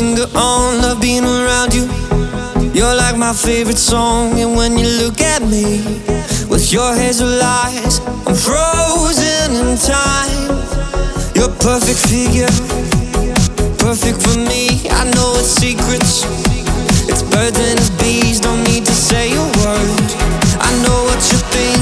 finger on. Love being around you. You're like my favorite song, and when you look at me, with your hazel eyes. I'm frozen in time. Your perfect figure, perfect for me. I know it's secrets. It's birds and it's bees. Don't need to say a word. I know what you think.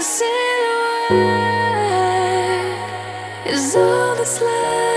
silhouette is all that's left.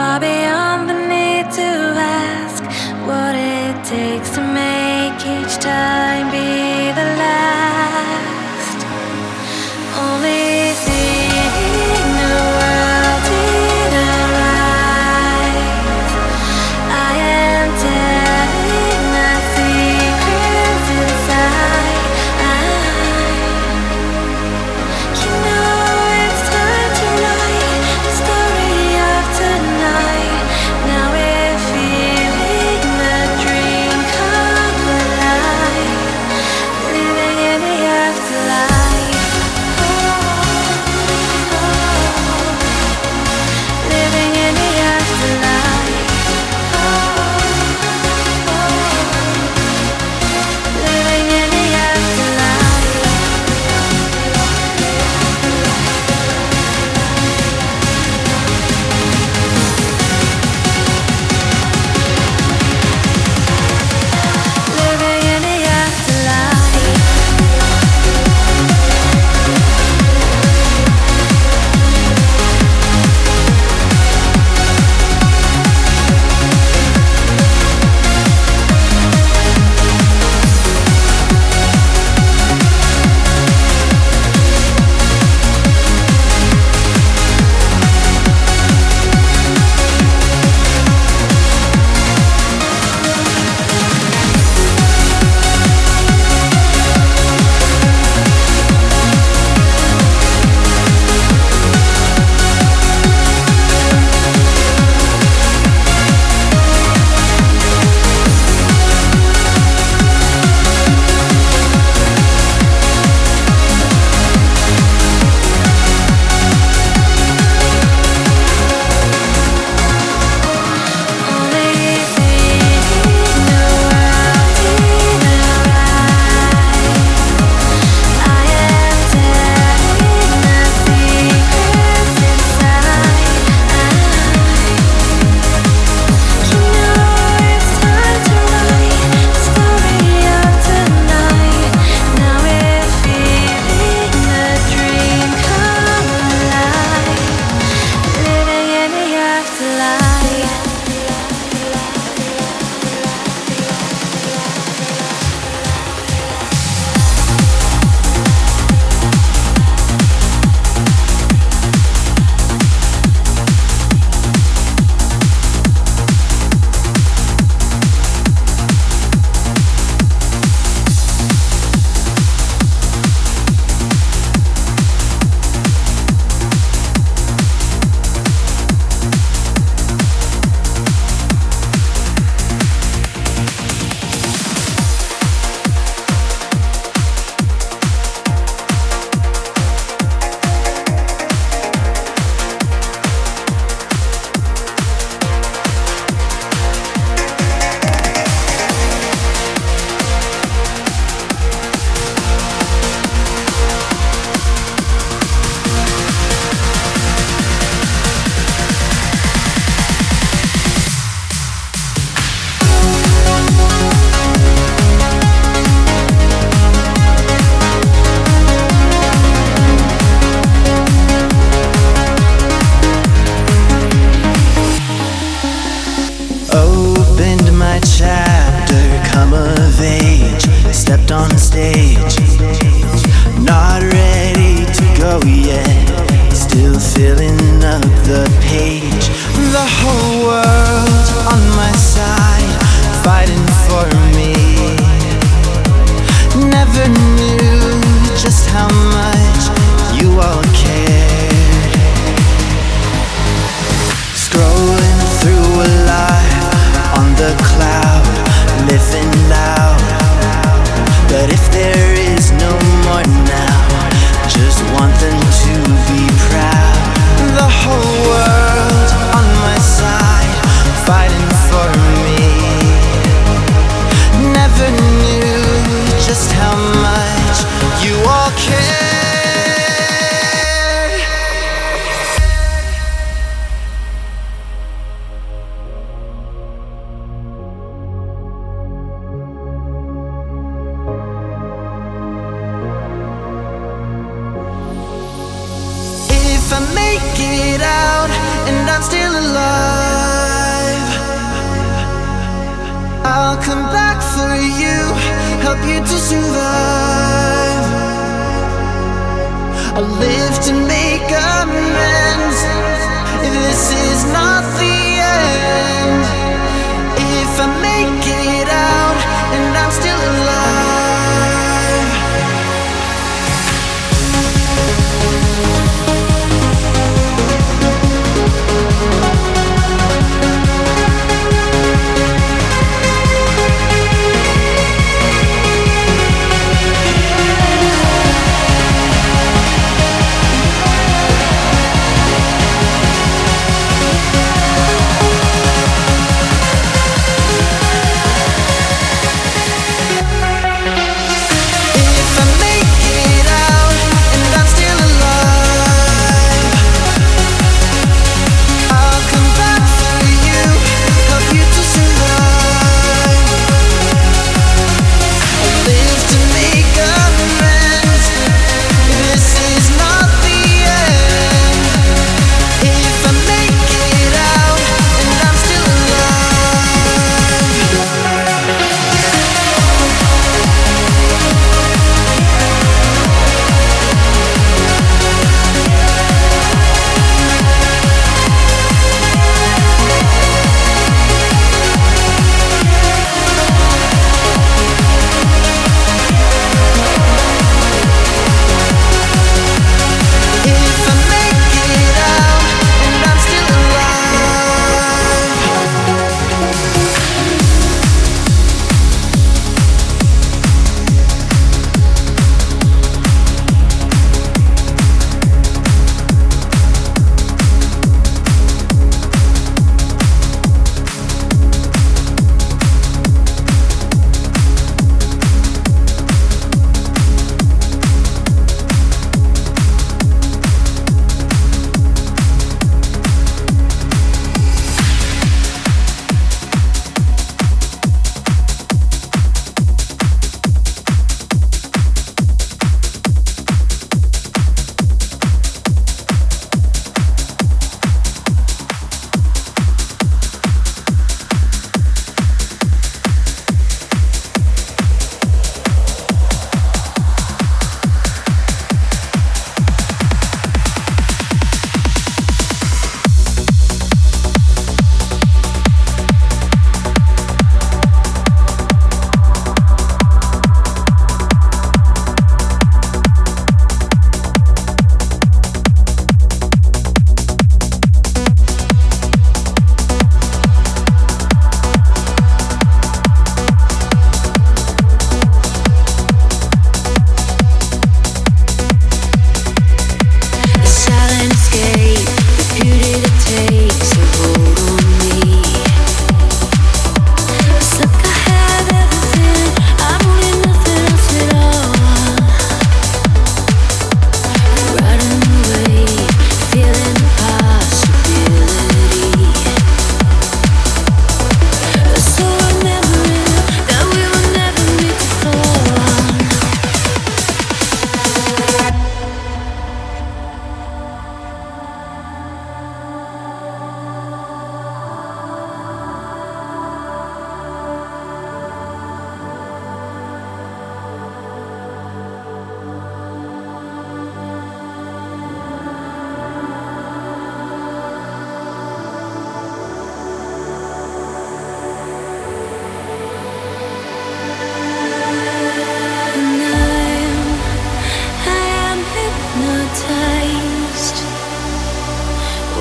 far beyond the need to ask what it takes to make each time be.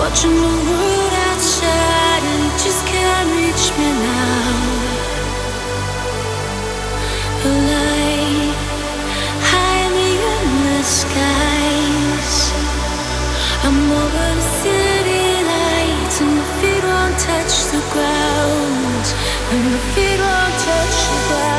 Watching the world outside and it just can't reach me now. The in the skies. I'm over the city lights and my feet won't touch the ground. And my feet won't touch the ground.